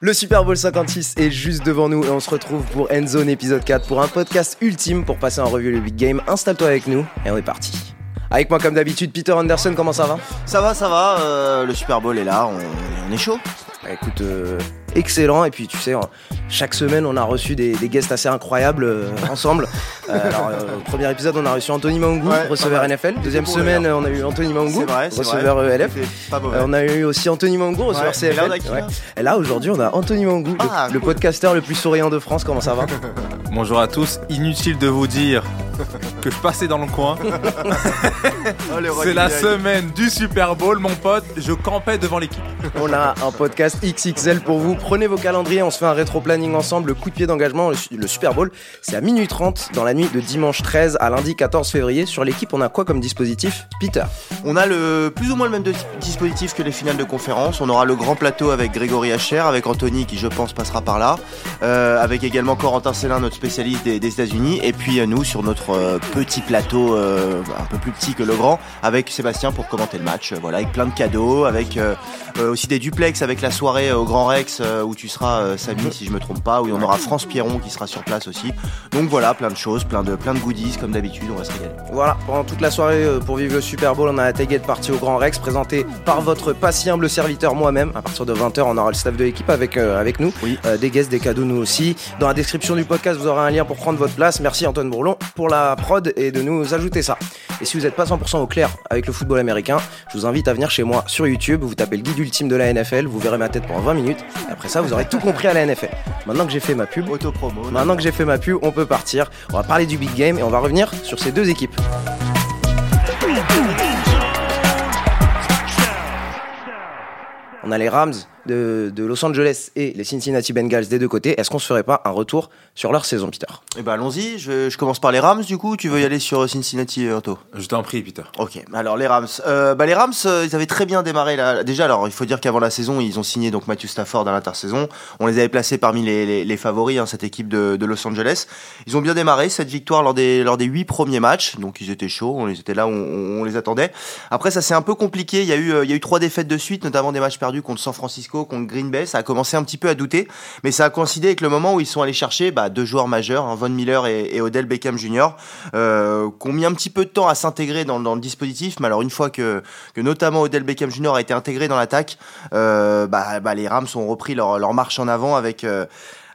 Le Super Bowl 56 est juste devant nous et on se retrouve pour Endzone épisode 4 pour un podcast ultime pour passer en revue le big game. Installe-toi avec nous et on est parti. Avec moi comme d'habitude Peter Anderson, comment ça va? Ça va, ça va, euh, le Super Bowl est là, on, on est chaud. Bah, Écoute, euh, excellent et puis tu sais, chaque semaine on a reçu des, des guests assez incroyables euh, ensemble. Euh, alors, euh, premier épisode on a reçu Anthony Mangou, Ouais, receveur. NFL. Deuxième semaine on a eu Anthony Mangou, vrai, receveur vrai. ELF. Pas on a eu aussi Anthony Mangou, receveur et là, CFL. là Et là aujourd'hui on a Anthony Mangou, le- Ah, le, cool. podcasteur le plus souriant de France. Comment ça va? Bonjour à tous, inutile de vous dire que je passais dans le coin. Oh, C'est la semaine du Super Bowl, mon pote. Je campais devant l'équipe. On a un podcast XXL pour vous. Prenez vos calendriers, on se fait un rétro-planning ensemble. Le coup de pied d'engagement, le, Super Bowl, c'est à minuit 30 dans la nuit de dimanche 13 à lundi 14 février. Sur l'équipe, on a quoi comme dispositif Peter? On a le plus ou moins le même dispositif que les finales de conférence. On aura le grand plateau avec Grégory Hacher, avec Anthony qui je pense passera par là, euh, avec également Corentin Célin, notre spécialiste des, des États-Unis, et puis nous sur notre euh, petit plateau euh, un peu plus petit que le grand, avec Sébastien pour commenter le match. euh, voilà, avec plein de cadeaux, avec aussi des duplex avec la soirée au Grand Rex où tu seras Samy si je me trompe pas, où on aura France Pierron qui sera sur place aussi. Donc voilà, plein de choses, plein de plein de goodies comme d'habitude, on va se régaler. Voilà, pendant toute la soirée pour vivre le Super Bowl, on a la tailgate partie au Grand Rex, présentée par votre pas si humble serviteur moi-même. À partir de 20h, on aura le staff de l'équipe avec, euh, avec nous. Oui. Euh, des guests, des cadeaux, nous aussi. Dans la description du podcast, vous aurez un lien pour prendre votre place. Merci Antoine Bourlon pour la prod et de nous ajouter ça. Et si vous n'êtes pas 100% au clair avec le football américain, je vous invite à venir chez moi sur YouTube. Vous tapez le guide ultime de la NFL, vous verrez ma tête pendant 20 minutes. Et après ça, vous aurez tout compris à la NFL. Maintenant que j'ai fait ma pub, Autopromo. Maintenant que j'ai fait ma pub, on peut partir. On va parler du big game et on va revenir sur ces deux équipes. On a les Rams de, de Los Angeles et les Cincinnati Bengals des deux côtés. Est-ce qu'on se ferait pas un retour sur leur saison, Peter? Eh ben allons-y, je, je commence par les Rams du coup, tu veux y aller sur Cincinnati euh, Otto? Je t'en prie, Peter. Ok, alors les Rams. Euh, bah, les Rams, euh, ils avaient très bien démarré là. Déjà, alors il faut dire qu'avant la saison, ils ont signé donc Matthew Stafford à l'intersaison. On les avait placés parmi les, les- les favoris, hein, cette équipe de, de Los Angeles. Ils ont bien démarré cette victoire lors des lors des huit premiers matchs, donc ils étaient chauds, on les était là, où on, on les attendait. Après, ça s'est un peu compliqué. Il y a eu euh, il y a eu trois défaites de suite, notamment des matchs perdus contre San Francisco, contre Green Bay. Ça a commencé un petit peu à douter, mais ça a coïncidé avec le moment où ils sont allés chercher bah, deux joueurs majeurs, hein, Von Miller et, Odell Beckham Jr. Euh, qui ont mis un petit peu de temps à s'intégrer dans, le dispositif, mais alors une fois que, notamment Odell Beckham Jr. a été intégré dans l'attaque, euh, bah, bah, les Rams ont repris leur, leur marche en avant avec euh,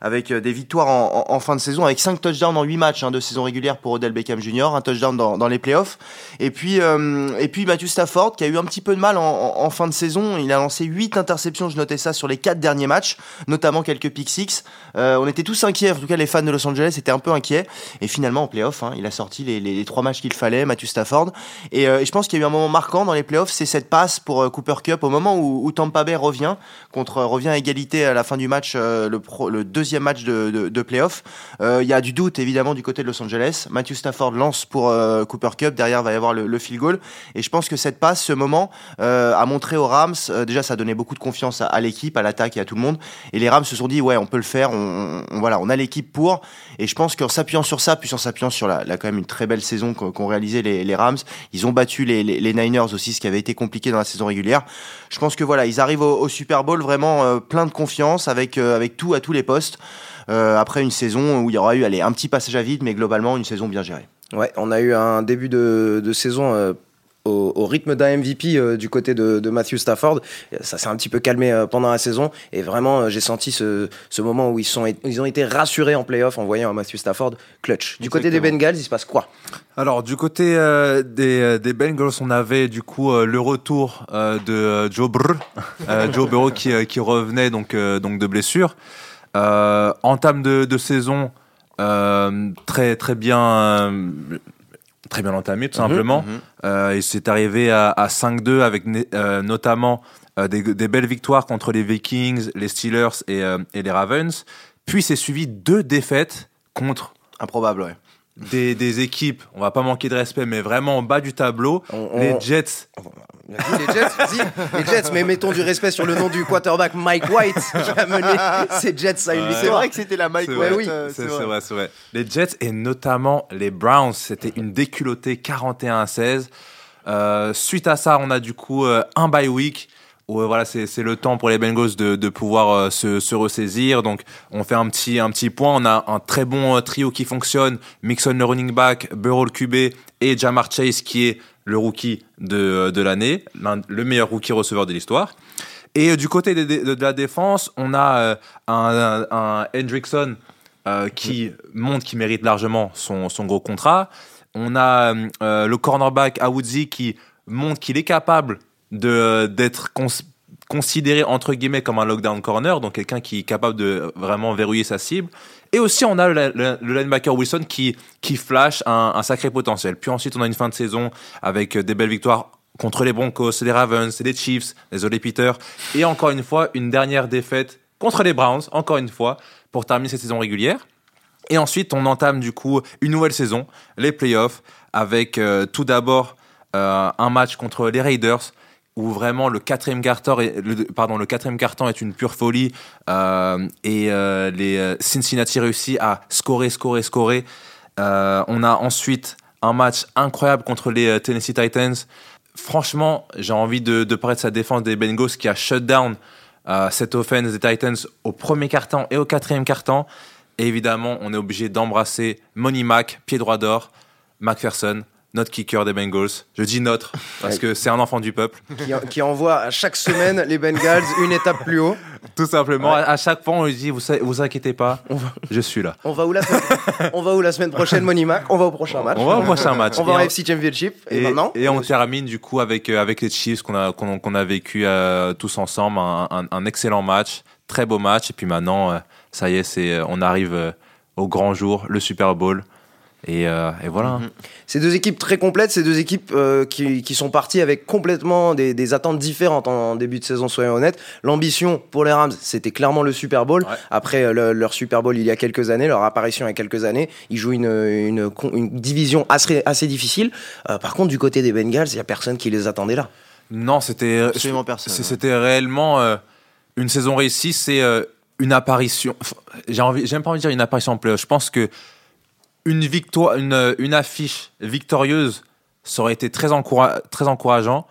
avec euh, des victoires en, en- en fin de saison, avec 5 touchdowns en 8 matchs hein, de saison régulière pour Odell Beckham Jr., un touchdown dans, dans les playoffs. Et puis, euh, et puis Matthew Stafford, qui a eu un petit peu de mal en, en- fin de saison, il a lancé 8 interceptions, je notais ça, sur les 4 derniers matchs, notamment quelques pick six. Euh, on était tous inquiets, en tout cas les fans de Los Angeles étaient un peu inquiets. Et finalement, en playoff, hein, il a sorti les, les, 3 matchs qu'il fallait, Matthew Stafford. Et, euh, je pense qu'il y a eu un moment marquant dans les playoffs, c'est cette passe pour euh, Cooper Cup au moment où, où Tampa Bay revient, contre, revient à égalité à la fin du match, euh, le, pro- le deuxième match de, de, de playoff. Euh, Il y a du doute évidemment du côté de Los Angeles. Matthew Stafford lance pour euh, Cooper Cup, derrière va y avoir le, le field goal. Et je pense que cette passe, ce moment, euh, a montré aux Rams, euh, déjà ça a donné beaucoup de confiance à, l'équipe, à l'attaque et à tout le monde. Et les Rams se sont dit, ouais, on peut le faire, on, voilà, on a l'équipe pour. Et je pense qu'en s'appuyant sur ça, puis en s'appuyant sur la, quand même une très belle saison qu'ont réalisé les, Rams, ils ont battu les, Niners aussi, ce qui avait été compliqué dans la saison régulière. Je pense que voilà, ils arrivent au, Super Bowl vraiment euh, plein de confiance, avec, euh, avec tout à tous les postes. Euh, après une saison où il y aura eu allez, un petit passage à vide, mais globalement une saison bien gérée. Ouais, on a eu un début de, de saison euh, au, au rythme d'un MVP euh, du côté de, de Matthew Stafford. Ça s'est un petit peu calmé euh, pendant la saison et vraiment euh, j'ai senti ce, ce moment où ils, sont, ils ont été rassurés en playoff en voyant un Matthew Stafford clutch. Du côté des Exactement. Bengals, il se passe quoi? Alors, du côté euh, des, des Bengals, on avait du coup euh, le retour euh, de Joe Burrow, euh, Joe Burrow qui, euh, qui revenait donc, euh, donc de blessure. Euh, en termes de, de saison, euh, très, très bien. Très bien entamé, tout Mhm, simplement. Euh, il s'est arrivé à, à 5-2 avec euh, notamment euh, des, des belles victoires contre les Vikings, les Steelers et, et les Ravens. Puis c'est suivi deux défaites contre Improbable, ouais. Des, des équipes, on va pas manquer de respect, mais vraiment en bas du tableau. On- on- Les Jets, Vas-y, les Jets, vas-y. les Jets, mais mettons du respect sur le nom du quarterback Mike White qui a mené ces Jets à une. C'est vrai que c'était la Mike White. oui. euh, c'est c'est vrai, c'est vrai. Les Jets et notamment les Browns, c'était une déculottée 41 à 16. Euh, suite à ça, on a du coup euh, un bye week. Euh, voilà, c'est le temps pour les Bengals de, de pouvoir euh, se, se ressaisir. Donc, on fait un petit, un petit point. On a un très bon euh, trio qui fonctionne. Mixon, le running back, Burrow, le QB, et Jamar Chase, qui est le rookie de, de l'année, le meilleur rookie receveur de l'histoire. Et euh, du côté de, de- de la défense, on a euh, un, un, un Hendrickson euh, qui montre qu'il mérite largement son, son gros contrat. On a euh, le cornerback Awuzi qui montre qu'il est capable de d'être cons- considéré entre guillemets comme un lockdown corner, donc quelqu'un qui est capable de vraiment verrouiller sa cible. Et aussi, on a le, linebacker Wilson qui, qui flash un, sacré potentiel. Puis ensuite, on a une fin de saison avec euh, des belles victoires contre les Broncos, les Ravens, les Chiefs, désolé Peter. Et encore une fois, une dernière défaite contre les Browns, encore une fois, pour terminer cette saison régulière. Et ensuite, on entame du coup une nouvelle saison, les playoffs, avec euh, tout d'abord euh, un match contre les Raiders où vraiment le quatrième carton est, pardon, le quatrième carton est une pure folie euh, et euh, les euh, Cincinnati réussit à scorer, scorer, scorer. On a ensuite un match incroyable contre les Tennessee Titans. Franchement, j'ai envie de, parler de sa défense des Bengals qui a shut down cette offense des Titans au premier carton et au quatrième carton. Évidemment, on est obligé d'embrasser Money Mac, pied droit d'or, McPherson, notre kicker des Bengals. Je dis notre parce que c'est un enfant du peuple. qui, qui envoie à chaque semaine les Bengals une étape plus haut. Tout simplement, Ouais. à, à chaque fois, on lui dit vous, vous inquiétez pas, je suis là. On va où la semaine, on va où la semaine prochaine, Money Mac? On va au prochain match. On va au prochain match. On va on- FC Championship. Et, Et, maintenant? et on termine du coup avec, euh, avec les Chiefs qu'on a, qu'on a vécu euh, tous ensemble. Un, un- un excellent match, très beau match. Et puis maintenant, euh, ça y est, c'est, on arrive au grand jour, le Super Bowl. Et, euh, et voilà. Mhm. Ces deux équipes très complètes, ces deux équipes euh, qui, qui sont parties avec complètement des, des attentes différentes en, début de saison, soyons honnêtes. L'ambition pour les Rams, c'était clairement le Super Bowl. Ouais. Après euh, le- leur Super Bowl il y a quelques années, leur apparition il y a quelques années, ils jouent une, une, con- une division assez, assez difficile. Euh, par contre, du côté des Bengals, il n'y a personne qui les attendait là. Non, c'était, Absolument personne, c'était réellement euh, une saison réussie. C'est euh, une apparition. J'ai envie, j'aime pas envie de dire une apparition en playoff. Je pense que une victoire, une, affiche victorieuse, ça aurait été très, très encourageant.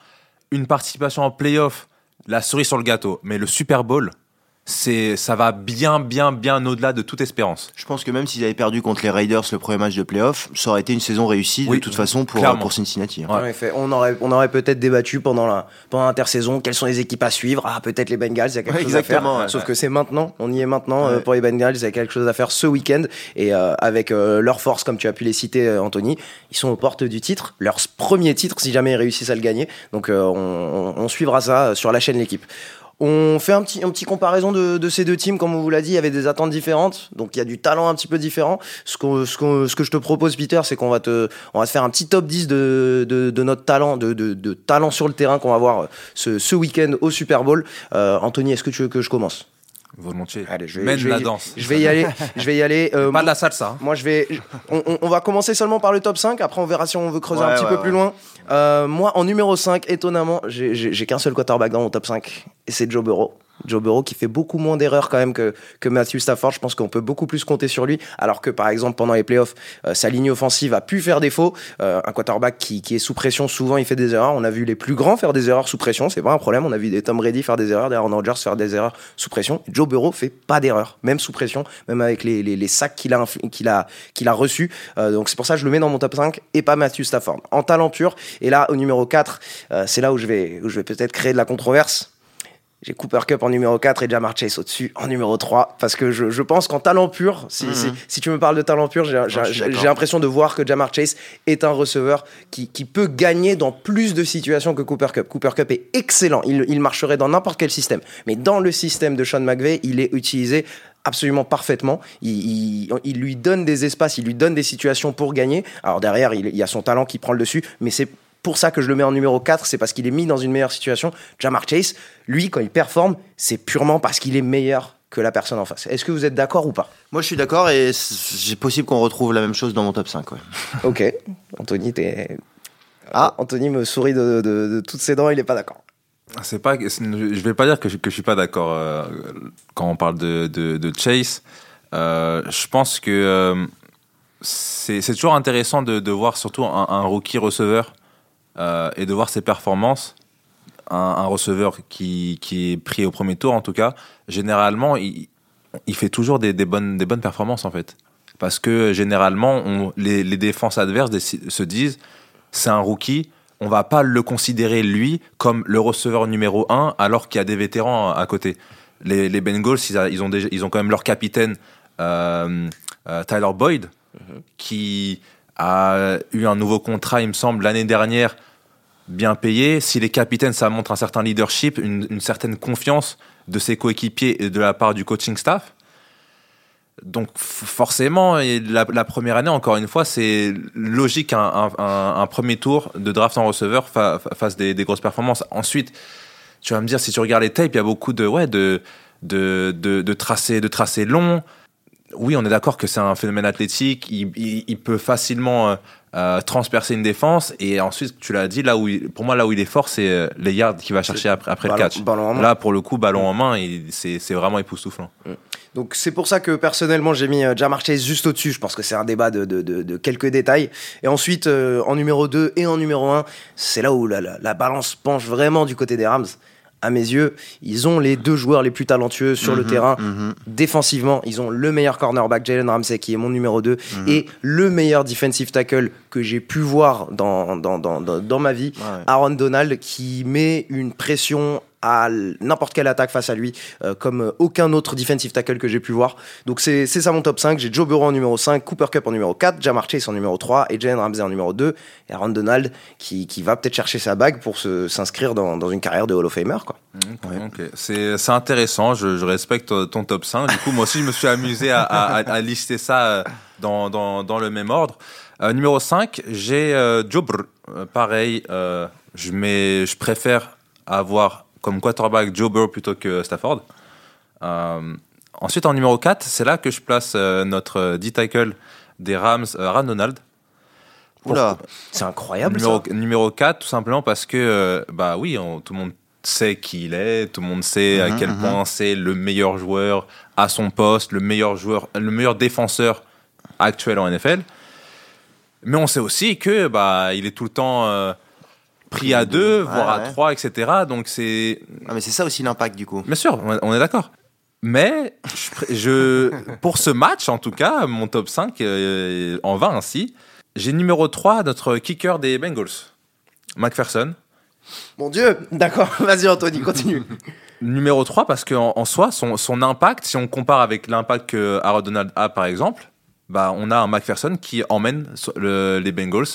Une participation en playoff, la cerise sur le gâteau. Mais le Super Bowl, c'est, ça va bien, bien, bien au-delà de toute espérance. Je pense que même s'ils avaient perdu contre les Raiders le premier match de playoff, ça aurait été une saison réussie Oui, de toute façon pour, clairement. pour Cincinnati. hein. Ouais. En effet, on aurait, on aurait peut-être débattu pendant la pendant l'intersaison quelles sont les équipes à suivre? Ah, peut-être les Bengals, il y a quelque Ouais, chose à faire. exactement, ouais. Sauf que c'est maintenant, on y est maintenant euh, pour les Bengals, il y a quelque chose à faire ce week-end. Et euh, avec euh, leur force, comme tu as pu les citer, euh, Anthony, ils sont aux portes du titre, leur premier titre si jamais ils réussissent à le gagner. Donc euh, on, on- on suivra ça sur la chaîne L'équipe. On fait un petit, un petit comparaison de, de ces deux teams, comme on vous l'a dit, il y avait des attentes différentes, donc il y a du talent un petit peu différent. Ce, qu'on- ce, qu'on- ce que je te propose, Peter, c'est qu'on va te, on va te faire un petit top 10 de, de, de notre talent, de, de, talent sur le terrain qu'on va voir ce, ce week-end au Super Bowl. Euh, Anthony, est-ce que tu veux que je commence? Volontiers. Allez, je vais, Mène je vais la y- danse. Je vais y aller. Je vais y aller. Euh, Pas de la salsa. hein. moi, je vais. On, on- on va commencer seulement par le top 5. Après, on verra si on veut creuser un Ouais, petit ouais, peu ouais. plus loin. Euh, moi, en numéro 5, étonnamment, j'ai- j'ai j'ai qu'un seul quarterback dans mon top 5. Et c'est Joe Burrow. Joe Burrow qui fait beaucoup moins d'erreurs quand même que, que Matthew Stafford. Je pense qu'on peut beaucoup plus compter sur lui. Alors que, par exemple, pendant les playoffs, euh, sa ligne offensive a pu faire défaut. Euh, un quarterback qui, qui est sous pression, souvent, il fait des erreurs. On a vu les plus grands faire des erreurs sous pression. C'est pas un problème. On a vu des Tom Brady faire des erreurs, des Aaron Rodgers faire des erreurs sous pression. Joe Burrow fait pas d'erreurs, même sous pression, même avec les, les, les sacs qu'il a, qu'il a, qu'il a reçus. Euh, donc c'est pour ça que je le mets dans mon top 5 et pas Matthew Stafford. En talent pur. Et là, au numéro 4, euh, c'est là où je vais, où je vais peut-être créer de la controverse. J'ai Cooper Cup en numéro 4 et Jamar Chase au-dessus en numéro 3. Parce que je, je pense qu'en talent pur, si, Mhm. si, si tu me parles de talent pur, j'ai l'impression de voir que Jamar Chase est un receveur qui, qui peut gagner dans plus de situations que Cooper Cup. Cooper Cup est excellent. Il, il marcherait dans n'importe quel système. Mais dans le système de Sean McVay, il est utilisé absolument parfaitement. Il, il- il lui donne des espaces, il lui donne des situations pour gagner. Alors derrière, il, il y a son talent qui prend le dessus, mais c'est pour ça que je le mets en numéro 4, c'est parce qu'il est mis dans une meilleure situation. Jamar Chase, lui, quand il performe, c'est purement parce qu'il est meilleur que la personne en face. Est-ce que vous êtes d'accord ou pas? Moi, je suis d'accord et c'est possible qu'on retrouve la même chose dans mon top 5. Ouais. Ok. Anthony, t'es... Ah. Anthony me sourit de, de- de toutes ses dents, il est pas d'accord. C'est pas, c'est- je vais pas dire que je, que je suis pas d'accord euh, quand on parle de, de, de Chase. Euh, je pense que euh, c'est c'est toujours intéressant de, de voir surtout un, un rookie receveur euh, et de voir ses performances, un, un receveur qui, qui est pris au premier tour en tout cas, généralement, il, il fait toujours des, des bonnes, des bonnes performances en fait. Parce que généralement, on- les, les défenses adverses se disent c'est un rookie, on va pas le considérer lui comme le receveur numéro 1 alors qu'il y a des vétérans à côté. Les, les Bengals, ils, a- ils ont déjà, ils ont quand même leur capitaine euh, euh, Tyler Boyd qui a eu un nouveau contrat, il me semble, l'année dernière, bien payé. Si les capitaines, ça montre un certain leadership, une, certaine confiance de ses coéquipiers et de la part du coaching staff. Donc forcément, la, première année, encore une fois, c'est logique un, premier tour de draft en receveur fa- fa- fasse des, grosses performances. Ensuite, tu vas me dire, si tu regardes les tapes, il y a beaucoup de, ouais, de, de, de, de de tracés longs. Oui, on est d'accord que c'est un phénomène athlétique. Il, il- il peut facilement euh, euh, transpercer une défense. Et ensuite, tu l'as dit, là où il- pour moi, là où il est fort, c'est euh, les yards qu'il va chercher après, après le catch. ballon en main. Là, pour le coup, ballon en main, c'est vraiment époustouflant. Donc c'est pour ça que personnellement j'ai mis Jamar Chase juste au-dessus. Je pense que c'est un débat de, de- de- de quelques détails. Et ensuite euh, en numéro 2 et en numéro 1, c'est là où la, la- la balance penche vraiment du côté des Rams. À mes yeux, ils ont les deux joueurs les plus talentueux sur le Mhm, terrain. mhm. Défensivement, ils ont le meilleur cornerback Jalen Ramsey qui est mon numéro 2 et le meilleur defensive tackle que j'ai pu voir dans, dans, dans, dans, dans ma vie, Ouais. Aaron Donald, qui met une pression à n'importe quelle attaque face à lui, euh, comme euh, aucun autre defensive tackle que j'ai pu voir. Donc c'est ça mon top 5. J'ai Joe Burrow en numéro 5, Cooper Cup en numéro 4, Jamar Chase en numéro 3 et Jalen Ramsey en numéro 2. Et Aaron Donald qui, qui va peut-être chercher sa bague pour s'inscrire dans, dans une carrière de Hall of Famer. Quoi. Ok, c'est c'est intéressant, je, je respecte ton top 5. Du coup, moi aussi, je me suis amusé à, à- à- à lister ça euh, dans, dans, dans le même ordre. Euh, numéro 5, j'ai euh, Joe Burrow. Euh, pareil, euh, je, mets, je préfère avoir comme quarterback Joe Burrow plutôt que Stafford. Euh, ensuite, en numéro 4, c'est là que je place euh, notre euh, D-tackle des Rams, Aaron Donald. Oula. C'est incroyable Numéro, ça. numéro 4, tout simplement parce que, bah oui, on- tout le monde sait qui il est, tout le monde sait à Mhm, quel mhm. point c'est le meilleur joueur à son poste, le meilleur joueur, le meilleur défenseur actuel en NFL. Mais on sait aussi que bah il est tout le temps euh, pris à deux, voire à trois, etc. Donc c'est Ah, mais c'est ça aussi l'impact du coup. bien sûr, on est d'accord. Mais je, pour ce match, en tout cas, mon top 5 euh, en va ainsi. J'ai numéro 3, notre kicker des Bengals, McPherson. Mon Dieu, d'accord. Vas-y Anthony, continue. Numéro 3 parce qu'en en soi, son, son impact, si on compare avec l'impact que Aaron Donald a par exemple, bah, on a un McPherson qui emmène le- les Bengals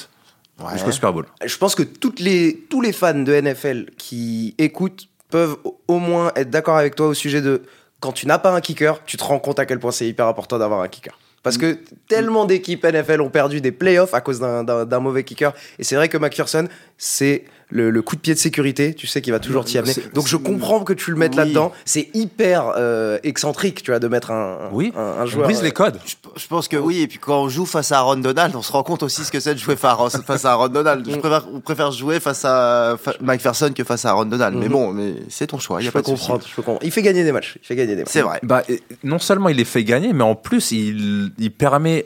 Ouais. jusqu'au Super Bowl. Je pense que toutes les, tous les fans de NFL qui écoutent peuvent au- moins être d'accord avec toi au sujet de quand tu n'as pas un kicker, tu te rends compte à quel point c'est hyper important d'avoir un kicker. Parce que tellement d'équipes NFL ont perdu des playoffs à cause d'un mauvais kicker. Et c'est vrai que McPherson, c'est le, le coup de pied de sécurité, tu sais, qui va toujours t'y amener. Donc je comprends que tu le mettes Oui. là-dedans. C'est hyper euh, excentrique, tu vois, de mettre un, Oui, un, un On joueur. brise les codes. Je, je pense que oui, et puis quand on joue face à Aaron Donald, on se rend compte aussi ce que c'est de jouer fa- face à Aaron Donald. Je Mm. préfère, on préfère jouer face à fa- McPherson que face à Aaron Donald. Mais Mhm. bon, mais c'est ton choix, il y je a peux pas de souci. comprendre, je peux comprendre. Il fait gagner des matchs. Il fait gagner des matchs. C'est vrai. Bah, non seulement il les fait gagner, mais en plus, il, il permet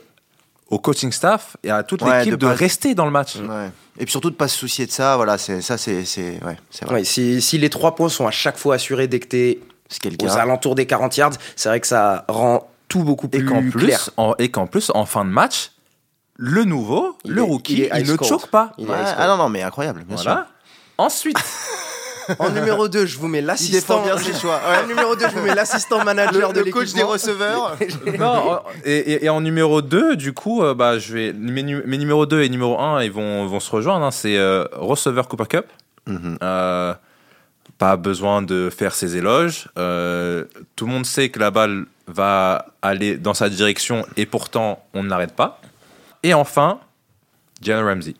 au coaching staff et à toute Ouais, l'équipe de de, pas- rester dans le match. Ouais. Et puis surtout de pas se soucier de ça, voilà, c'est ça, c'est c'est ouais, c'est vrai. Ouais, si, si les trois points sont à chaque fois assurés dès que t'es est le aux cas. alentours des 40 yards, c'est vrai que ça rend tout beaucoup Et plus qu'en clair. en, et qu'en plus, en fin de match, le nouveau, Il le est- rookie, il ne choque pas. Il ah non non, mais incroyable, bien Voilà. Ensuite, En numéro 2, je vous mets l'assistant. bien ses choix. En numéro 2, je vous mets l'assistant manager de le coach des receveurs. non, et, et- et en numéro 2, du coup, euh, bah, je vais, mes, mes numéros 2 et numéro 1 ils vont, vont se rejoindre. hein. c'est euh, receveur Cooper Cup. Mhm. Euh, pas besoin de faire ses éloges. Euh, tout le monde sait que la balle va aller dans sa direction et pourtant on ne l'arrête pas. Et enfin, Jalen Ramsey,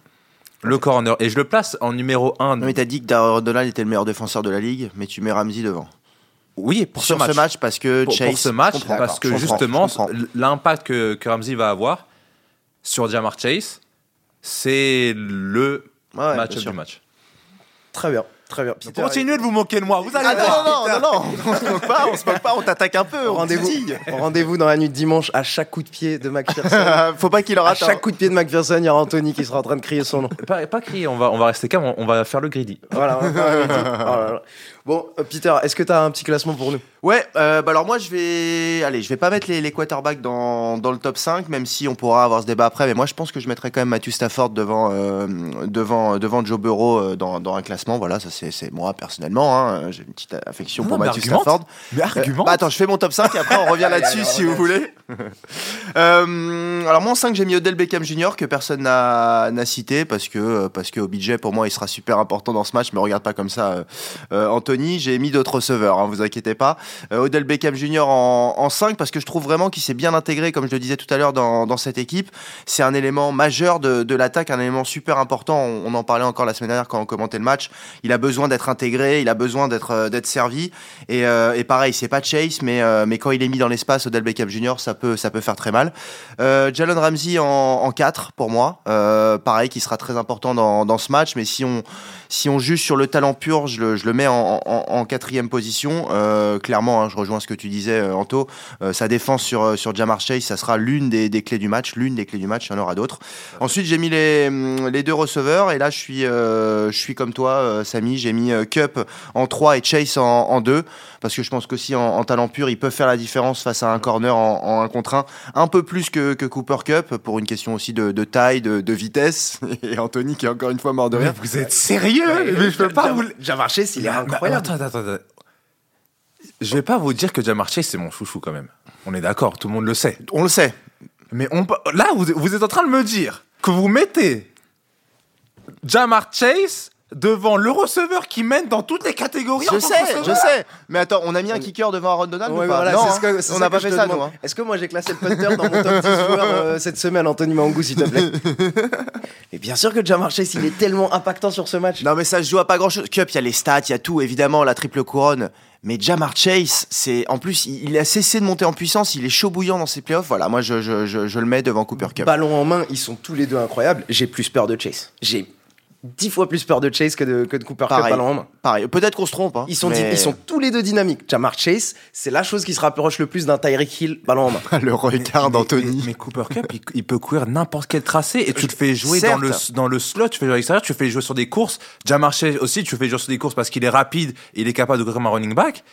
le corner. Et je le place en numéro 1. Non mais t'as dit que Aaron Donald était le meilleur défenseur de la ligue, mais tu mets Ramsey devant. oui, pour Sur ce match. ce match parce que pour, Chase. pour ce match, parce que justement, l'impact que, que Ramsey va avoir sur Jamar Chase, c'est le Ouais, match du match. Très bien. Très bien. Peter, Continuez de vous moquer de moi. Vous allez Ah voir. non, non, non, non, on se moque pas, on se moque pas, on t'attaque un peu. on Rendez-vous rendez-vous dans la nuit de dimanche à chaque coup de pied de McPherson. Faut pas qu'il le à rate. hein. chaque coup de pied de McPherson, il y aura Anthony qui sera en train de crier son nom. Pas, pas crier, on va, on va rester calme, on, va faire le greedy. Voilà, on va faire un meeting. Oh là là. Bon, Peter, est-ce que tu as un petit classement pour nous? Ouais, euh, bah alors moi je vais, allez, je vais pas mettre les, les quarterbacks dans, dans le top 5, même si on pourra avoir ce débat après. Mais moi je pense que je mettrais quand même Matthew Stafford devant euh, devant devant Joe Burrow euh, dans, dans un classement. Voilà, ça c'est moi personnellement. Hein, J'ai une petite affection Non, pour Matthew. Stafford. Mais Euh, argument bah, attends, je fais mon top 5 et après on revient là-dessus si vous voulez. Euh, alors moi en 5 j'ai mis Odell Beckham Jr. que personne n'a cité parce que parce que OBJ pour moi il sera super important dans ce match mais regarde pas comme ça euh, Anthony j'ai mis d'autres receveurs hein, vous inquiétez pas Odell Beckham Jr. en, en 5 parce que je trouve vraiment qu'il s'est bien intégré comme je le disais tout à l'heure dans, dans cette équipe c'est un élément majeur de, de l'attaque un élément super important on, on en parlait encore la semaine dernière quand on commentait le match il a besoin d'être intégré il a besoin d'être euh, d'être servi et, euh, et pareil c'est pas Chase mais euh, mais quand il est mis dans l'espace Odell Beckham Jr. ça peut ça peut faire très mal Jalen Ramsey en, en 4 pour moi. Pareil, qui sera très important dans ce match. Mais si on, si on juge sur le talent pur, je le, je le mets en, en, en quatrième position. Euh, clairement, hein, je rejoins ce que tu disais, euh, Anto. Euh, sa défense sur, euh, sur Jamar Chase, ça sera l'une des, des clés du match. L'une des clés du match, il y en aura d'autres. Ensuite, j'ai mis les, hum, les deux receveurs. Et là, je suis, euh, je suis comme toi, euh, Samy. J'ai mis Cup en 3 et Chase en, en 2. Parce que je pense qu'aussi en, en talent pur, ils peuvent faire la différence face à un corner en, en 1 contre 1. Un peu plus que, que Cooper Cup, pour une question aussi de, de taille, de, de vitesse. Et Anthony qui est encore une fois mort de Mais rire. vous êtes sérieux? Mais je peux pas vous. Jamar Chase, il est Mais incroyable. Attends, attends, attends. Je vais pas vous dire que Jamar Chase c'est mon chouchou quand même. On est d'accord, tout le monde le sait. On le sait. Mais on, là, vous, vous êtes en train de me dire que vous mettez Jamar Chase devant le receveur qui mène dans toutes les catégories. en Je sais, je sais. Mais attends, on a mis un kicker devant Aaron Donald Ouais, ou pas voilà, Non, c'est hein. ce que- on ça n'a pas fait ça, demande. nous. hein. Est-ce que moi j'ai classé le punter dans mon top 10 joueurs euh, cette semaine, Anthony Mangou, s'il te plaît? Et bien sûr que Jamar Chase, il est tellement impactant sur ce match. Non, mais ça se joue à pas grand chose. Cup, il y a les stats, il y a tout, évidemment, la triple couronne. Mais Jamar Chase, c'est en plus, il il a cessé de monter en puissance, il est chaud bouillant dans ses playoffs. Voilà, moi je, je, je, je le mets devant Cooper Cup. Ballon en main, ils sont tous les deux incroyables. J'ai plus peur de Chase. J'ai dix fois plus peur de Chase que de, que de Cooper Cup Pareil. ballon en main. Pareil, peut-être qu'on se trompe. hein, Ils sont, mais- ils sont tous les deux dynamiques. Jamar Chase, c'est la chose qui se rapproche le plus d'un Tyreek Hill ballon en main. le regard d'Anthony. Mais, mais Cooper Cup, il, il peut courir n'importe quel tracé et tu le fais jouer Certes. dans le, dans le slot, tu fais jouer à l'extérieur, tu le fais jouer sur des courses. Jamar Chase aussi, tu le fais jouer sur des courses parce qu'il est rapide et il est capable de courir comme un running back.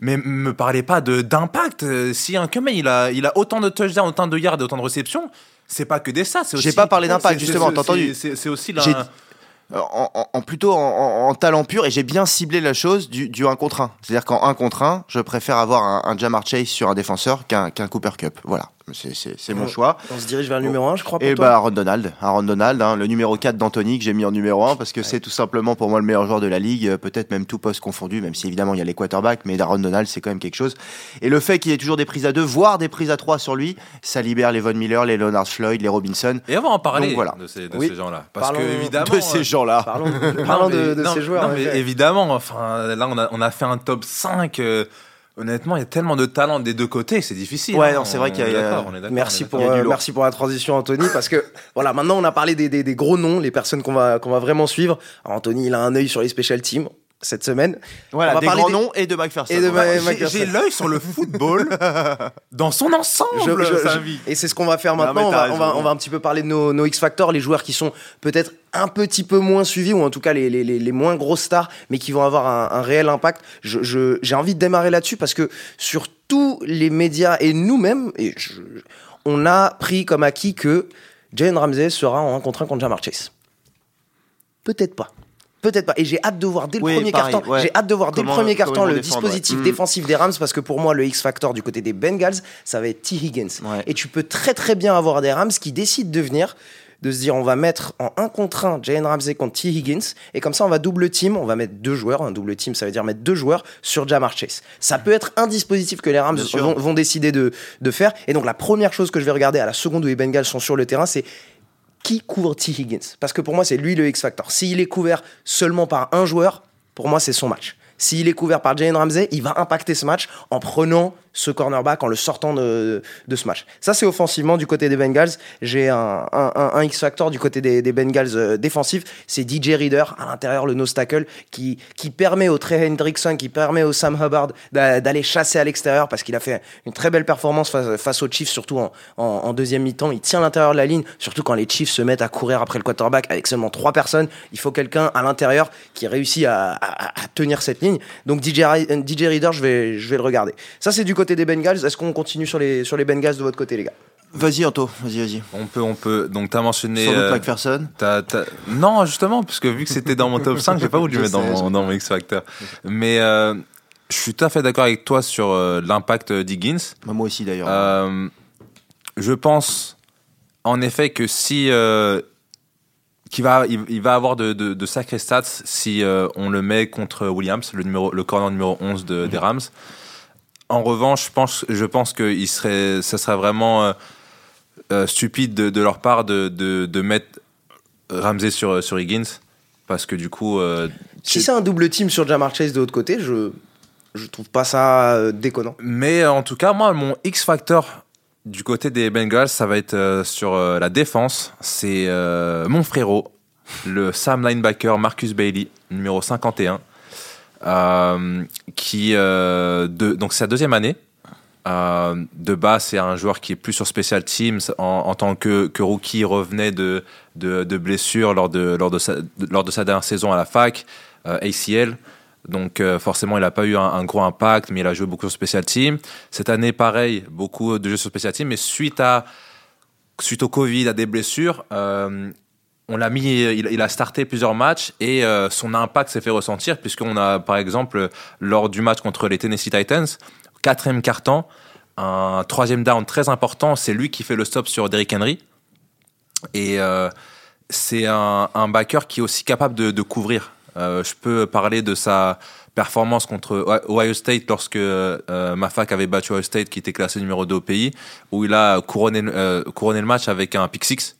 Mais me parlez pas de d'impact. Euh, Si un Cumming, il a, il a autant de touchdowns, autant de yards et autant de réceptions, c'est pas que des ça. J'ai pas parlé d'impact, justement, c'est- t'as entendu c'est- aussi la. En, en- en plutôt en, en- en talent pur et j'ai bien ciblé la chose du, du 1 contre 1. C'est-à-dire qu'en 1 contre 1, je préfère avoir un, un Jamar Chase sur un défenseur qu'un qu'un Cooper Cup. Voilà, c'est- mon choix. On se dirige vers le numéro 1, je crois. Pour Et toi. bah Aaron Donald, Aaron Donald, hein, le numéro 4 d'Anthony que j'ai mis en numéro 1 parce que c'est tout simplement pour moi le meilleur joueur de la ligue, euh, peut-être même tout poste confondu, même si évidemment il y a les quarterbacks, mais Aaron Donald c'est quand même quelque chose. Et le fait qu'il y ait toujours des prises à 2, voire des prises à 3 sur lui, ça libère les Von Miller, les Leonard Floyd, les Robinson. Et on va en parler Donc voilà. de ces, de Oui. ces gens-là. Parce Parlons que, évidemment. De ces euh, gens-là. Parlons, de, de non, ces joueurs. non, mais évidemment, enfin, là, on a, on a fait un top 5. euh, honnêtement, il y a tellement de talent des deux côtés, c'est difficile. Ouais, hein, non, c'est vrai qu'il y a- on est d'accord, Merci pour, euh, merci pour la transition, Anthony, parce que voilà, maintenant on a parlé des, des- des gros noms, les personnes qu'on va, qu'on va vraiment suivre. Alors, Anthony, il a un œil sur les special teams cette semaine. On Voilà, va des parler grands des- noms et de McPherson. Et de J'ai- l'œil sur le football dans son ensemble. Je- je- sa je- vie. et c'est ce qu'on va faire maintenant. On va, raison. on, va, on va un petit peu parler de nos, nos X-Factor, les joueurs qui sont peut-être un petit peu moins suivis, ou en tout cas les, les, les, les moins grosses stars, mais qui vont avoir un, un réel impact. J'ai envie de démarrer là-dessus parce que sur tous les médias et nous-mêmes, on a pris comme acquis que Jalen Ramsey sera en un contre un contre Jamar Chase. Peut-être pas. Peut-être pas. Et j'ai hâte de voir dès le Oui, premier pareil, carton. ouais. J'ai hâte de voir dès le premier carton le défendre, dispositif ouais. Mm. défensif des Rams parce que pour moi le X factor du côté des Bengals ça va être T Higgins. Ouais. Et tu peux très très bien avoir des Rams qui décident de venir de se dire on va mettre en un contre un Jalen Ramsey contre T Higgins et comme ça on va double team, on va mettre deux joueurs, un double team ça veut dire mettre deux joueurs sur Jamar Chase. Ça peut être un dispositif que les Rams vont, vont décider de, de faire et donc la première chose que je vais regarder à la seconde où les Bengals sont sur le terrain c'est qui couvre T. Higgins? Parce que pour moi, c'est lui le X-Factor. S'il est couvert seulement par un joueur, pour moi, c'est son match. S'il est couvert par Jalen Ramsey, il va impacter ce match en prenant ce cornerback en le sortant de, de ce match. Ça, c'est offensivement du côté des Bengals. J'ai un, un, un, X-Factor du côté des, des Bengals euh, défensifs. C'est DJ Reader à l'intérieur, le nose tackle, qui, qui permet au Trey Hendrickson, qui permet au Sam Hubbard d'aller chasser à l'extérieur parce qu'il a fait une très belle performance face, face aux Chiefs, surtout en, en, deuxième mi-temps. Il tient l'intérieur de la ligne, surtout quand les Chiefs se mettent à courir après le quarterback avec seulement trois personnes. Il faut quelqu'un à l'intérieur qui réussit à, à, à, tenir cette ligne. Donc DJ, DJ Reader, je vais, je vais le regarder. Ça, c'est du côté des Bengals. Est-ce qu'on continue sur les, sur les Bengals de votre côté, les gars Vas-y Anto, vas-y, vas-y. On peut, on peut. Donc t'as mentionné. Sans doute euh, McPherson. T'as, t'as... Non, justement, puisque vu que c'était dans mon top 5, j'ai pas voulu le mettre dans mon, dans mon X Factor. Mais euh, je suis tout à fait d'accord avec toi sur euh, l'impact d'Higgins. Bah, moi aussi d'ailleurs. Euh, je pense en effet que si euh, qu'il va, il, il, va avoir de, de, de sacrés stats si euh, on le met contre Williams, le numéro, le corner numéro 11 de, des Rams. En revanche, je pense, je pense que il serait, ça serait vraiment euh, stupide de, de, leur part de, de, de mettre Ramsey sur, sur Higgins parce que du coup. si c'est un double team sur Jamar Chase de l'autre côté, je je trouve pas ça déconnant. Mais en tout cas, moi, mon X factor du côté des Bengals, ça va être euh, sur euh, la défense. C'est euh, mon frérot, le Sam linebacker Marcus Bailey, numéro 51, qui de, donc c'est sa deuxième année. de base, c'est un joueur qui est plus sur special teams en, tant que, que, rookie, revenait de, de, blessures lors de, lors, de sa, lors de sa dernière saison à la fac, ACL. Donc euh, forcément, il n'a pas eu un, gros impact, mais il a joué beaucoup sur Special Team. Cette année, pareil, beaucoup de jeux sur Special Team, mais suite à suite au Covid, à des blessures, euh, on l'a mis, il, a starté plusieurs matchs et euh, son impact s'est fait ressentir puisqu'on a, par exemple, lors du match contre les Tennessee Titans, quatrième carton, un troisième down très important, c'est lui qui fait le stop sur Derrick Henry et euh, c'est un, backer qui est aussi capable de, couvrir. Euh, je peux parler de sa performance contre Ohio State lorsque ma fac avait battu Ohio State qui était classé numéro 2 au pays, où il a couronné, couronné le match avec un pick six.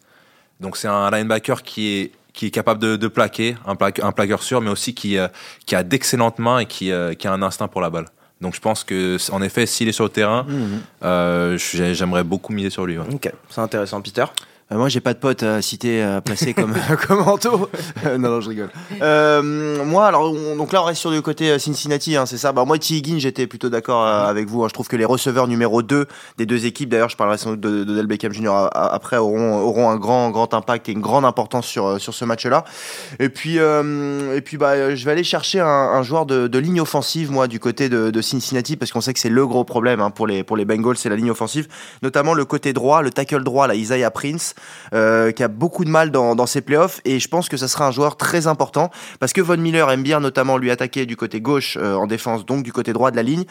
Donc c'est un linebacker qui est qui est capable de, de plaquer, un, un plaqueur sûr, mais aussi qui, euh, qui a d'excellentes mains et qui, euh, qui a un instinct pour la balle. Donc je pense que, en effet, s'il est sur le terrain, mmh. euh, j'aimerais beaucoup miser sur lui. Ouais. Ok, c'est intéressant, Peter. Euh, moi, j'ai pas de pote à citer, à placer comme, comme Anto. non, non, je rigole. Euh, moi, alors, on, donc là, on reste sur le côté Cincinnati, hein, c'est ça. Bah, moi, T. Higgins, j'étais plutôt d'accord euh, avec vous. Hein. Je trouve que les receveurs numéro 2 des deux équipes, d'ailleurs, je parlerai sans doute de, de Del Beckham Jr. après, auront, auront un grand, grand impact et une grande importance sur, sur ce match-là. Et puis, euh, et puis, bah, je vais aller chercher un, un joueur de, de, ligne offensive, moi, du côté de, de Cincinnati, parce qu'on sait que c'est le gros problème hein, pour les, pour les Bengals, c'est la ligne offensive, notamment le côté droit, le tackle droit, là, Isaiah Prince. Euh, qui a beaucoup de mal dans, dans ses playoffs et je pense que ça sera un joueur très important parce que Von Miller aime bien notamment lui attaquer du côté gauche euh, en défense, donc du côté droit de la ligne.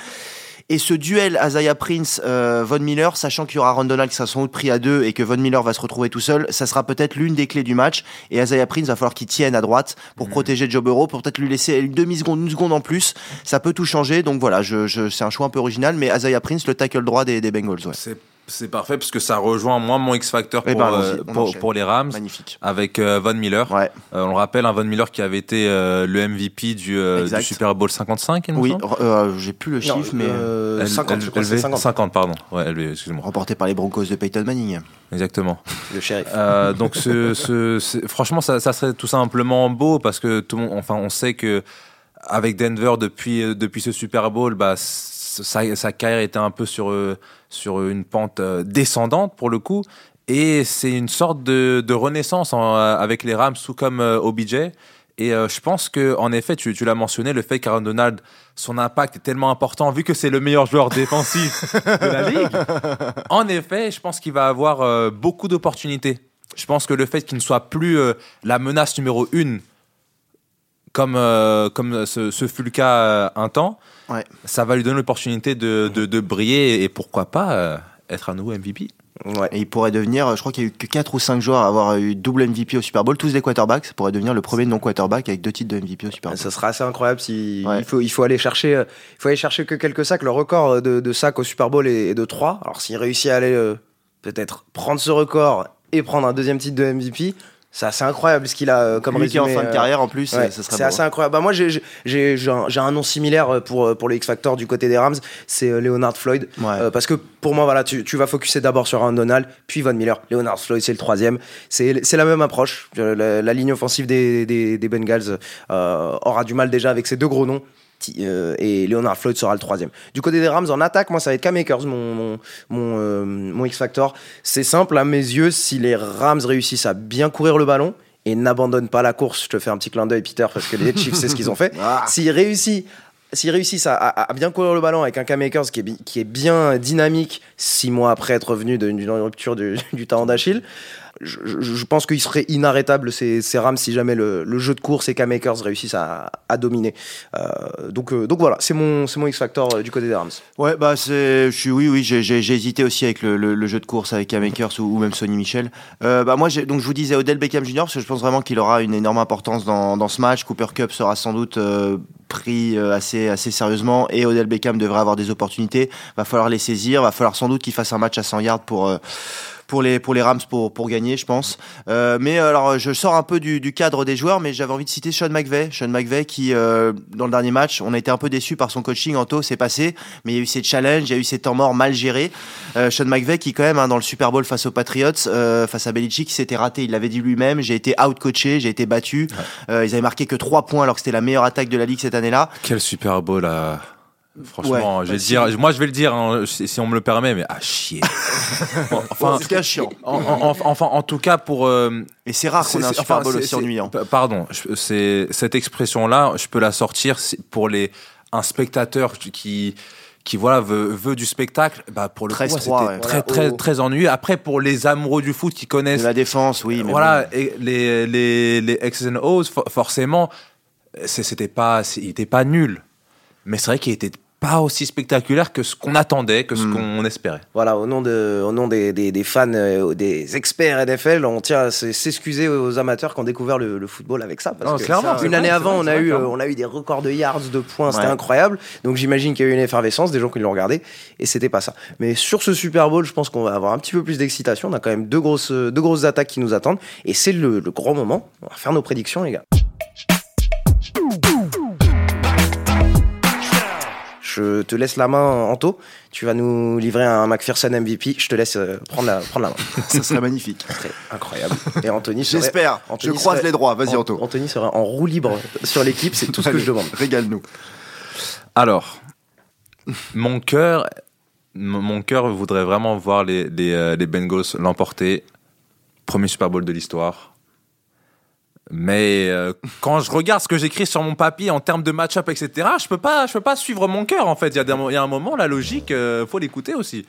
Et ce duel Isaiah Prince euh, Von Miller, sachant qu'il y aura Ron Donald qui sera sans doute pris à deux et que Von Miller va se retrouver tout seul, ça sera peut-être l'une des clés du match. Et Isaiah Prince va falloir qu'il tienne à droite pour mmh. protéger Joe Burrow, pour peut-être lui laisser une demi seconde, une seconde en plus. Ça peut tout changer. Donc voilà, je, je, c'est un choix un peu original, mais Isaiah Prince, le tackle droit des, des Bengals. Ouais. C'est parfait parce que ça rejoint moi mon X Factor pour, ben, euh, pour, pour, les Rams. Magnifique. Avec euh, Von Miller. Ouais. Euh, on le rappelle, un Von Miller qui avait été euh, le MVP du, du, Super Bowl 55. Il oui, j'ai plus le chiffre, non, mais 50, elle, elle, 50. 50. pardon. Ouais, excuse-moi. Remporté par les Broncos de Peyton Manning. Exactement. Le shérif. donc ce, ce, franchement, ça, ça, serait tout simplement beau parce que tout le monde, enfin, on sait que avec Denver depuis depuis ce Super Bowl, bah sa, sa, carrière était un peu sur, euh, sur une pente euh, descendante pour le coup. Et c'est une sorte de, de renaissance en, euh, avec les Rams, tout comme OBJ. Et euh, je pense que, en effet, tu, tu l'as mentionné, le fait qu'Aaron Donald, son impact est tellement important, vu que c'est le meilleur joueur défensif de la ligue. En effet, je pense qu'il va avoir euh, beaucoup d'opportunités. Je pense que le fait qu'il ne soit plus euh, la menace numéro une, comme, comme ce, ce, fut le cas un temps, ouais. ça va lui donner l'opportunité de, de, de, briller et pourquoi pas être à nouveau MVP. Ouais. Et il pourrait devenir, je crois qu'il y a eu que 4 ou 5 joueurs à avoir eu double MVP au Super Bowl, tous des quarterbacks. Ça pourrait devenir le premier non-quarterback avec deux titres de MVP au Super Bowl. Ça sera assez incroyable si ouais. il faut il faut aller chercher il faut aller chercher que quelques sacs. Le record de, de sacs au Super Bowl est de 3. Alors s'il réussit à aller euh, peut-être prendre ce record et prendre un deuxième titre de MVP, C'est assez incroyable ce qu'il a euh, comme Lui qui est en fin de euh, carrière en plus, Ouais, c'est assez incroyable. Bah, moi, j'ai j'ai- j'ai j'ai un, un nom similaire pour, pour le X-Factor du côté des Rams, c'est euh, Leonard Floyd. Ouais. Euh, parce que pour moi, voilà, tu, tu vas focuser d'abord sur Aaron Donald, puis Von Miller. Leonard Floyd, c'est le troisième. C'est c'est la même approche. Euh, La, la ligne offensive des, des, des Bengals euh, aura du mal déjà avec ces deux gros noms. Euh, et Leonard Floyd sera le troisième. Du côté des Rams, en attaque, moi, ça va être Cam Akers, mon, mon, mon, euh, mon X-Factor. C'est simple, à mes yeux, si les Rams réussissent à bien courir le ballon et n'abandonnent pas la course, je te fais un petit clin d'œil, Peter, parce que les Chiefs, c'est ce qu'ils ont fait. Ah. S'ils réussissent, s'ils réussissent à, à- à bien courir le ballon avec un Cam Akers qui est, qui est bien dynamique, six mois après être revenu d'une rupture du, du talon d'Achille, je, pense qu'ils seraient inarrêtables ces, Rams si jamais le, jeu de course et Cam Akers réussissent à, dominer. Euh, donc, euh, donc voilà, c'est mon, mon X-Factor euh, du côté des Rams. Ouais, bah je suis, oui, oui, j'ai, hésité aussi avec le, jeu de course avec Cam Akers ou, même Sonny Michel. Bah moi, donc je vous disais Odell Beckham Jr. parce que je pense vraiment qu'il aura une énorme importance dans, ce match. Cooper Cup sera sans doute pris assez, assez sérieusement et Odell Beckham devrait avoir des opportunités. Va falloir les saisir. Va falloir sans doute qu'il fasse un match à 100 yards pour. Pour les, pour les Rams pour, pour gagner, je pense. Euh, mais alors, je sors un peu du, du cadre des joueurs, mais j'avais envie de citer Sean McVay. Sean McVay qui, euh, dans le dernier match, on a été un peu déçu par son coaching. Anto, c'est passé, mais il y a eu ces challenges, il y a eu ces temps morts mal gérés. Euh, Sean McVay qui, quand même, hein, dans le Super Bowl face aux Patriots, face à Belichick, s'était raté. Il l'avait dit lui-même. J'ai été out-coaché, j'ai été battu. Ils avaient marqué que 3 points alors que c'était la meilleure attaque de la ligue cette année-là. Quel Super Bowl là. Franchement, Ouais, je vais dire, moi je vais le dire hein, si on me le permet, mais à chier. enfin, c'est chiant. en, en- enfin, en tout cas pour. euh, Et c'est rare qu'on ait un Super Bowl aussi ennuyant. pa- Pardon, je- c'est cette expression-là, je peux la sortir pour les un spectateur qui qui voilà veut, veut du spectacle. Bah pour le Très coup, froid, c'était ouais. très Voilà, très au- très ennuyeux. Après pour les amoureux du foot qui De connaissent la défense, oui. Mais voilà bon. et les les les X's and O's for- forcément c'était pas il était pas nul, mais c'est vrai qu'il était pas aussi spectaculaire que ce qu'on attendait, que ce Hmm. qu'on espérait. Voilà, au nom, de, au nom des, des, des fans, euh, des experts NFL, on tient à s'excuser aux amateurs qui ont découvert le, le football avec ça. Parce Non, que clairement, ça, une année avant, vrai, on, a eu, euh, on a eu des records de yards, de points, c'était incroyable. Donc j'imagine qu'il y a eu une effervescence, des gens qui l'ont regardé, et c'était pas ça. Mais sur ce Super Bowl, je pense qu'on va avoir un petit peu plus d'excitation. On a quand même deux grosses, deux grosses attaques qui nous attendent, et c'est le, le grand moment. On va faire nos prédictions, les gars. Je te laisse la main, Anto. Tu vas nous livrer un McPherson MVP. Je te laisse euh, prendre, la, prendre la main. ça serait magnifique. Très incroyable. Et Anthony serait- J'espère. Je Anthony croise serait- les droits. Vas-y, An- Anto. Anthony sera en roue libre sur l'équipe. C'est tout ce que je demande. Régale-nous. Alors, mon cœur, mon mon cœur voudrait vraiment voir les, les, euh, les Bengals l'emporter. Premier Super Bowl de l'histoire. Mais euh, quand je regarde ce que j'écris sur mon papier en termes de match-up, etc., je peux pas, je peux pas suivre mon cœur en fait. Il y, a y un moment, la logique, euh, faut l'écouter aussi.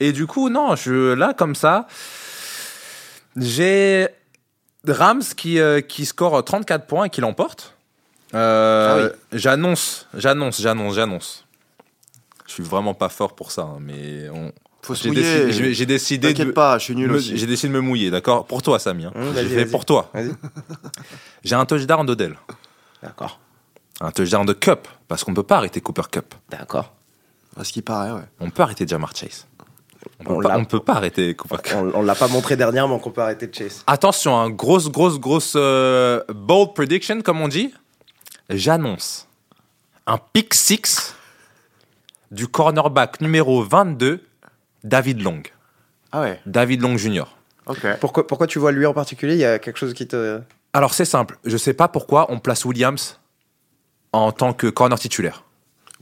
Et du coup, non, je là comme ça, j'ai Rams qui euh, qui score 34 points et qui l'emporte. Euh, J'annonce, j'annonce, j'annonce, j'annonce. Je suis vraiment pas fort pour ça, hein, mais on- Faut se j'ai mouiller. décidé, j'ai- décidé de, pas, je suis nul me- aussi. j'ai décidé de me mouiller, d'accord? Pour toi, Samy. hein. Hum, J'ai fait pour toi. Vas-y. J'ai un touchdown d'Odell, D'accord. un touchdown de Cup, parce qu'on peut pas arrêter Cooper Cup. D'accord. À ce qui paraît, ouais. On peut arrêter Jamar Chase. On, On peut, pas, arrêter Cooper Cup. On, on l'a pas montré dernièrement qu'on peut arrêter chase. Attention, hein, grosse, grosse, grosse euh, bold prediction, comme on dit. J'annonce un pick six du cornerback numéro 22, David Long. Ah ouais, David Long Jr. ok. Pourquoi, pourquoi tu vois lui en particulier? Il y a quelque chose qui te. Alors c'est simple, je sais pas pourquoi on place Williams en tant que corner titulaire.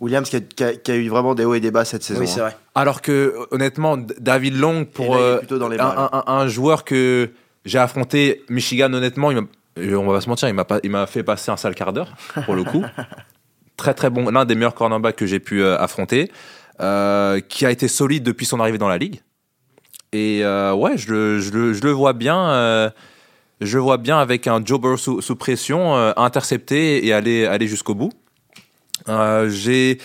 Williams qui a, qui a- qui a eu vraiment des hauts et des bas cette saison. Oui, c'est hein. vrai. Alors que honnêtement, D- David Long Et pour là, il est euh, plutôt dans les un, balles. un- un joueur que j'ai affronté, Michigan, honnêtement, il m'a- euh, on va pas se mentir, il m'a pas- il m'a fait passer un sale quart d'heure pour le coup. très très bon, l'un des meilleurs cornerbacks que j'ai pu euh, affronter, euh, qui a été solide depuis son arrivée dans la ligue. Et euh, ouais, je le, je, le, je le vois bien. euh, je le vois bien avec un Joe Burrow sous, sous pression, euh, intercepter et aller, aller jusqu'au bout. Euh, j'ai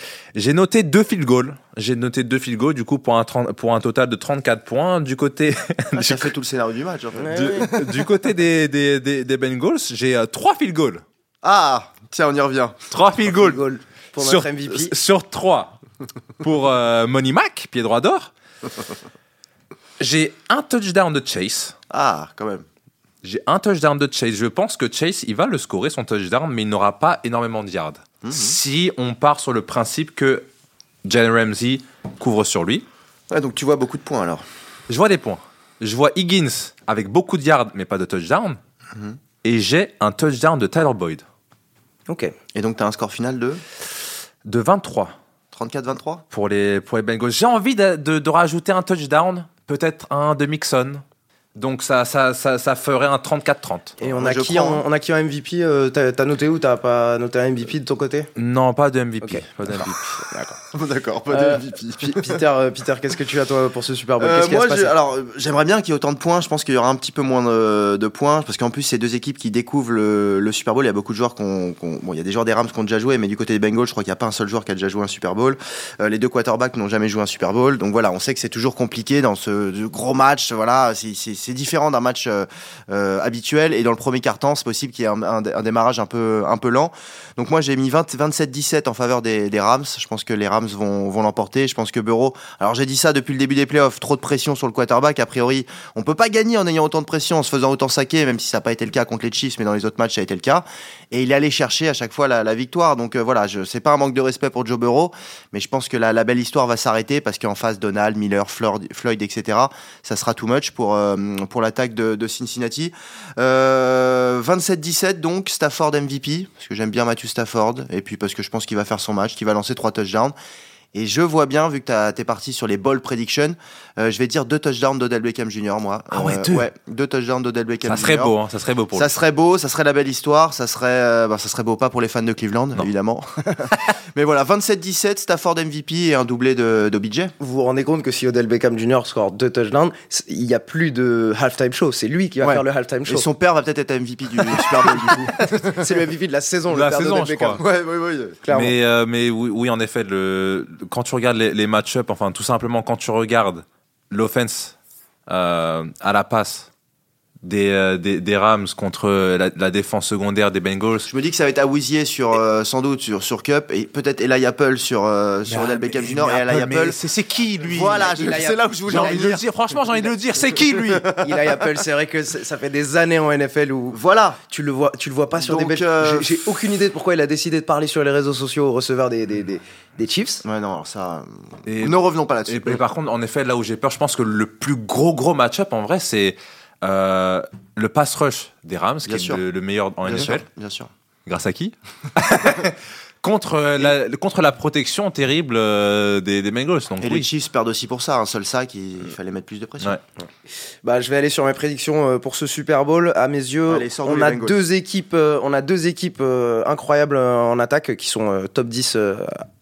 noté deux field goals. J'ai noté deux field goals du coup pour un 30 pour un total de 34 points du côté Ah, ça fait tout le scénario du match en fait. Du, du côté des des, des, des Bengals, j'ai euh, trois field goals. Ah, tiens, on y revient. Trois field goals Goal sur, MVP. sur trois pour euh, Money Mac, pied droit d'or. J'ai un touchdown de Chase. Ah, quand même. J'ai un touchdown de Chase. Je pense que Chase, il va le scorer son touchdown, mais il n'aura pas énormément de yards. Mhm. Si on part sur le principe que Jalen Ramsey couvre sur lui, Ouais, donc tu vois beaucoup de points alors. je vois des points. Je vois Higgins avec beaucoup de yards, mais pas de touchdown. Mhm. Et j'ai un touchdown de Tyler Boyd Ok. Et donc tu as un score final de de 23 34-23 pour les, pour les Bengals. J'ai envie de, de- de rajouter un touchdown, peut-être un de Mixon. Donc ça, ça, ça, ça ferait un 34-30. Et on a, je qui prends, en, on a qui en MVP euh, T'as t'as noté ou t'as pas noté un MVP de ton côté? Non, pas de MVP. Pas de MVP. D'accord. D'accord, pas Euh, de MVP. Pi- Peter, euh, Peter qu'est-ce que tu as toi pour ce Super Bowl? Euh, Qu'est-ce moi, alors, euh, j'aimerais bien qu'il y ait autant de points. Je pense qu'il y aura un petit peu moins de, de points parce qu'en plus, c'est deux équipes qui découvrent le, le Super Bowl. Il y a beaucoup de joueurs qui ont, qui ont- bon, il y a des joueurs des Rams qui ont déjà joué, mais du côté des Bengals, je crois qu'il n'y a pas un seul joueur qui a déjà joué un Super Bowl. Euh, les deux quarterbacks n'ont jamais joué un Super Bowl, donc voilà, on sait que c'est toujours compliqué dans ce, ce gros match. Voilà, c'est- c'est c'est différent d'un match euh, euh, habituel. Et dans le premier quart-temps, c'est possible qu'il y ait un, démarrage un peu, un peu lent. Donc moi, j'ai mis 20 27-17 en faveur des, des Rams. Je pense que les Rams vont, vont l'emporter. Je pense que Bureau. Alors j'ai dit ça depuis le début des playoffs. Trop de pression sur le quarterback. A priori, on peut pas gagner en ayant autant de pression, en se faisant autant saquer, même si ça n'a pas été le cas contre les Chiefs, mais dans les autres matchs, ça a été le cas. Et il est allé chercher à chaque fois la, victoire. Donc euh, voilà, je c'est pas un manque de respect pour Joe Burrow, mais je pense que la, belle histoire va s'arrêter parce qu'en face, Donald, Miller, Floyd, etc. Ça sera too much pour pour l'attaque de, Cincinnati. Euh, 27-17 donc Stafford MVP parce que j'aime bien Matthew Stafford et puis parce que je pense qu'il va faire son match, qu'il va lancer trois touchdowns. Et je vois bien, vu que t'as- t'es parti sur les ball predictions, euh, je vais dire deux touchdowns d'Odell Beckham Jr. moi. Ah ouais, Euh, deux. Ouais, deux touchdowns d'Odell Beckham Ça serait beau, hein, ça serait beau pour Ça lui. serait beau, ça serait la belle histoire, ça serait, euh, bah, ça serait beau pas pour les fans de Cleveland, Non. évidemment. Mais voilà, 27-17, Stafford MVP et un doublé de d'OBJ. Vous vous rendez compte que si Odell Beckham Jr. score deux touchdowns, il n'y a plus de halftime show. C'est lui qui va Ouais. faire le halftime Et show. son père va peut-être être MVP du Super Bowl du coup. C'est le MVP de la saison, De le la père saison, Beckham. crois. Ouais, ouais, ouais. Clairement. Mais, euh, mais oui, oui, en effet, le, quand tu regardes les, les match-ups, enfin tout simplement quand tu regardes l'offense euh, à la passe des, euh, des, des Rams contre la, la défense secondaire des Bengals, Je me dis que ça va être Awuzie sur euh, sans doute sur sur Cup et peut-être Eli Apple sur euh, sur Odell Beckham Jr. et Eli Apple. c'est qui lui? Voilà, c'est là où je J'ai voulais en envie de le dire, franchement, j'ai envie de le dire, c'est qui lui? Eli Apple, c'est vrai que ça fait des années en NFL où Voilà. tu le vois, tu le vois pas sur Donc, des euh, J'ai- aucune idée de pourquoi il a décidé de parler sur les réseaux sociaux aux receveurs des, des, des, des Chiefs. Ouais, non, alors ça. Et- ne revenons pas Et, là-dessus. et par contre, en effet, là où j'ai peur, je pense que le plus gros gros match-up en vrai, c'est euh, le pass rush des Rams, qui est le, le meilleur en Bien NFL. sûr, bien sûr. Grâce à qui? Contre, euh, la, contre la protection terrible euh, des, des Bengals. Donc, Et oui. les Chiefs perdent aussi pour ça. Un seul sac, il, il fallait mettre plus de pression. Ouais. Bah, je vais aller sur mes prédictions pour ce Super Bowl. À mes yeux, Allez, on a deux équipes, on a deux équipes incroyables en attaque qui sont top 10 euh,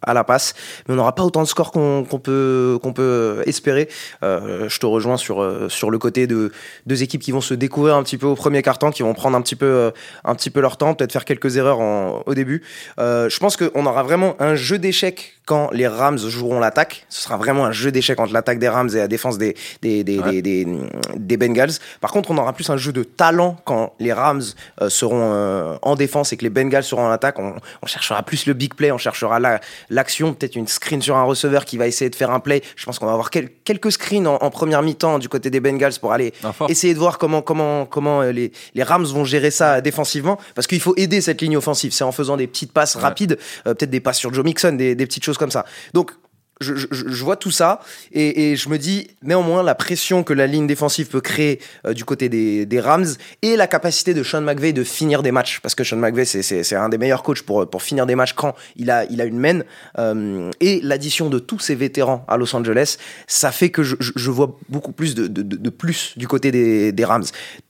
à la passe, mais on n'aura pas autant de scores qu'on peut qu'on peut espérer. Euh, je te rejoins sur euh, sur le côté de deux équipes qui vont se découvrir un petit peu au premier quart-temps, qui vont prendre un petit peu euh, un petit peu leur temps, peut-être faire quelques erreurs en- au début. Euh, je pense qu'on aura vraiment un jeu d'échecs quand les Rams joueront l'attaque. Ce sera vraiment un jeu d'échecs entre l'attaque des Rams et la défense des des des, Ouais. des, Bengals. Par contre, on aura plus un jeu de talent quand les Rams euh, seront en défense et que les Bengals seront en attaque. On, on cherchera plus le big play, on cherchera la- l'action, peut-être une screen sur un receveur qui va essayer de faire un play. Je pense qu'on va avoir quel- quelques screens en, en première mi-temps du côté des Bengals pour aller essayer de voir comment comment comment euh, les, les Rams vont gérer ça défensivement parce qu'il faut aider cette ligne offensive c'est en faisant des petites passes Ouais. rapides euh, peut-être des passes sur Joe Mixon des, des petites choses comme ça donc je, je- je vois tout ça et, et je me dis néanmoins la pression que la ligne défensive peut créer euh, du côté des, des Rams et la capacité de Sean McVay de finir des matchs parce que Sean McVay c'est- c'est un des meilleurs coachs pour, pour finir des matchs quand il a, il a une main euh, et l'addition de tous ces vétérans à Los Angeles ça fait que je, je- vois beaucoup plus de, de, de- plus du côté des, des Rams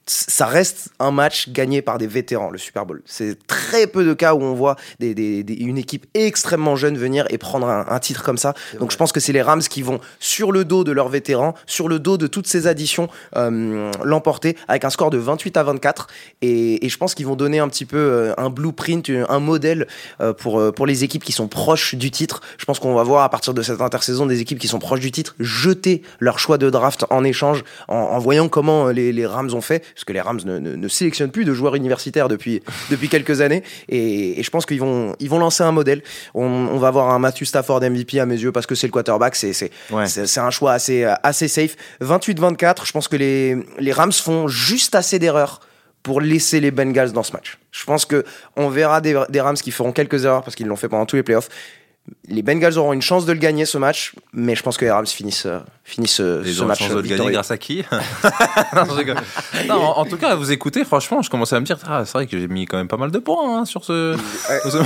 ça reste un match gagné par des vétérans, le Super Bowl. C'est très peu de cas où on voit des, des- des- une équipe extrêmement jeune venir et prendre un titre comme ça. Donc je pense que c'est les Rams qui vont, sur le dos de leurs vétérans, sur le dos de toutes ces additions, euh, l'emporter avec un score de 28 à 24. Et, et je pense qu'ils vont donner un petit peu euh, un blueprint, un modèle euh, pour, euh, pour les équipes qui sont proches du titre. Je pense qu'on va voir à partir de cette intersaison des équipes qui sont proches du titre jeter leur choix de draft en échange en, en voyant comment euh, les, les Rams ont fait, parce que les Rams ne, ne- ne sélectionnent plus de joueurs universitaires depuis, depuis quelques années. Et, et je pense qu'ils vont, ils vont lancer un modèle. On, on va avoir un Matthew Stafford MVP à mes yeux parce que c'est le quarterback. C'est, c'est, Ouais. un choix assez, assez safe. 28-24, je pense que les, les Rams font juste assez d'erreurs pour laisser les Bengals dans ce match. Je pense que on verra des, des Rams qui feront quelques erreurs parce qu'ils l'ont fait pendant tous les playoffs. Les Bengals auront une chance de le gagner ce match, mais je pense que les Rams finissent, euh, finissent euh, Ils ce ont match chance de le gagner grâce à qui non, je rigole. Non, en, en tout cas, à vous écouter, franchement, je commençais à me dire, ah, c'est vrai que j'ai mis quand même pas mal de points hein, sur ce. sur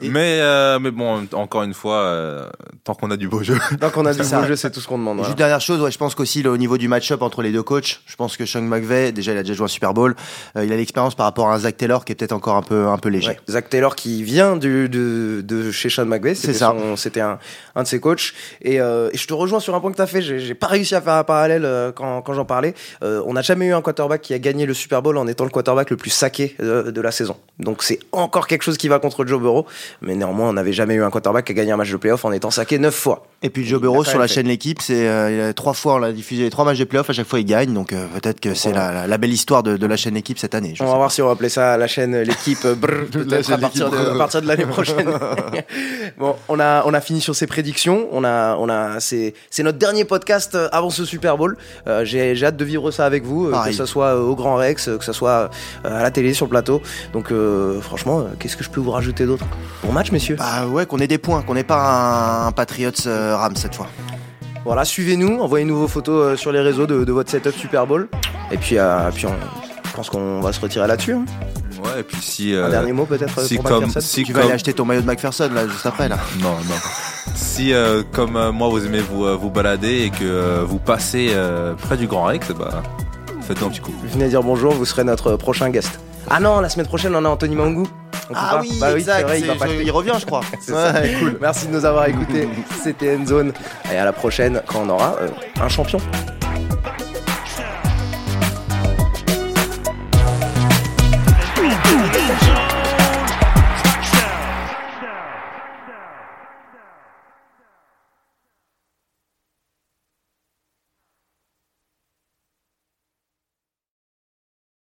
mais, euh, mais bon, encore une fois, euh, tant qu'on a du beau jeu. Donc on a du ça. beau jeu, c'est tout ce qu'on demande. Voilà. Juste dernière chose, ouais, je pense qu'aussi au niveau du match-up entre les deux coachs, je pense que Sean McVay, déjà il a déjà joué un Super Bowl, euh, il a l'expérience par rapport à un Zach Taylor qui est peut-être encore un peu, un peu léger. Ouais. Zach Taylor qui vient du, de, de chez Sean McVay, C'est ça. C'était un, un de ses coachs. Et, euh, et je te rejoins sur un point que tu as fait. J'ai pas réussi à faire un parallèle euh, quand, quand j'en parlais. Euh, on n'a jamais eu un quarterback qui a gagné le Super Bowl en étant le quarterback le plus saqué de la saison. Donc c'est encore quelque chose qui va contre Joe Burrow. Mais néanmoins, on n'avait jamais eu un quarterback qui a gagné un match de playoff en étant saqué neuf fois. Et puis Joe Burrow sur la fait. chaîne L'équipe, c'est euh, il a trois fois on l'a diffusé les trois matchs de playoff, à chaque fois il gagne, donc euh, peut-être que c'est la, la- la belle histoire de, de la chaîne L'équipe cette année. je On va pas. voir si on va appeler ça la chaîne l'équipe euh, peut-être à partir de, l'équipe, à partir de l'année prochaine. bon, on a on a fini sur ces prédictions. On a on a c'est c'est notre dernier podcast euh, avant ce Super Bowl. Euh, j'ai j'ai hâte de vivre ça avec vous, euh, que ce soit au Grand Rex, que ce soit à la télé sur le plateau. Donc euh, franchement, qu'est-ce que je peux vous rajouter d'autre? Bon match, messieurs. Bah ouais, qu'on ait des points, qu'on n'ait pas un, un Patriots euh, Rams cette fois. Voilà, suivez-nous, envoyez-nous vos photos euh, sur les réseaux de, de votre setup Super Bowl. Et puis euh, puis on, je pense qu'on va se retirer là-dessus. hein. Ouais, et puis si. Un euh, dernier mot peut-être si pour comme, McPherson si Tu vas comme- aller acheter ton maillot de McPherson là juste après là. Non, non. Si, euh, comme euh, moi, vous aimez vous, euh, vous balader et que euh, vous passez euh, près du Grand Rex, bah, faites-nous un petit coup. Venez dire bonjour, vous serez notre prochain guest. Ah non, la semaine prochaine, on a Anthony Mangou. On peut Ah pas oui, Bah exact, vrai, il va revient je crois. C'est. Ouais, cool. Merci de nous avoir écoutés. C'était Endzone. Et à la prochaine quand on aura euh, un champion.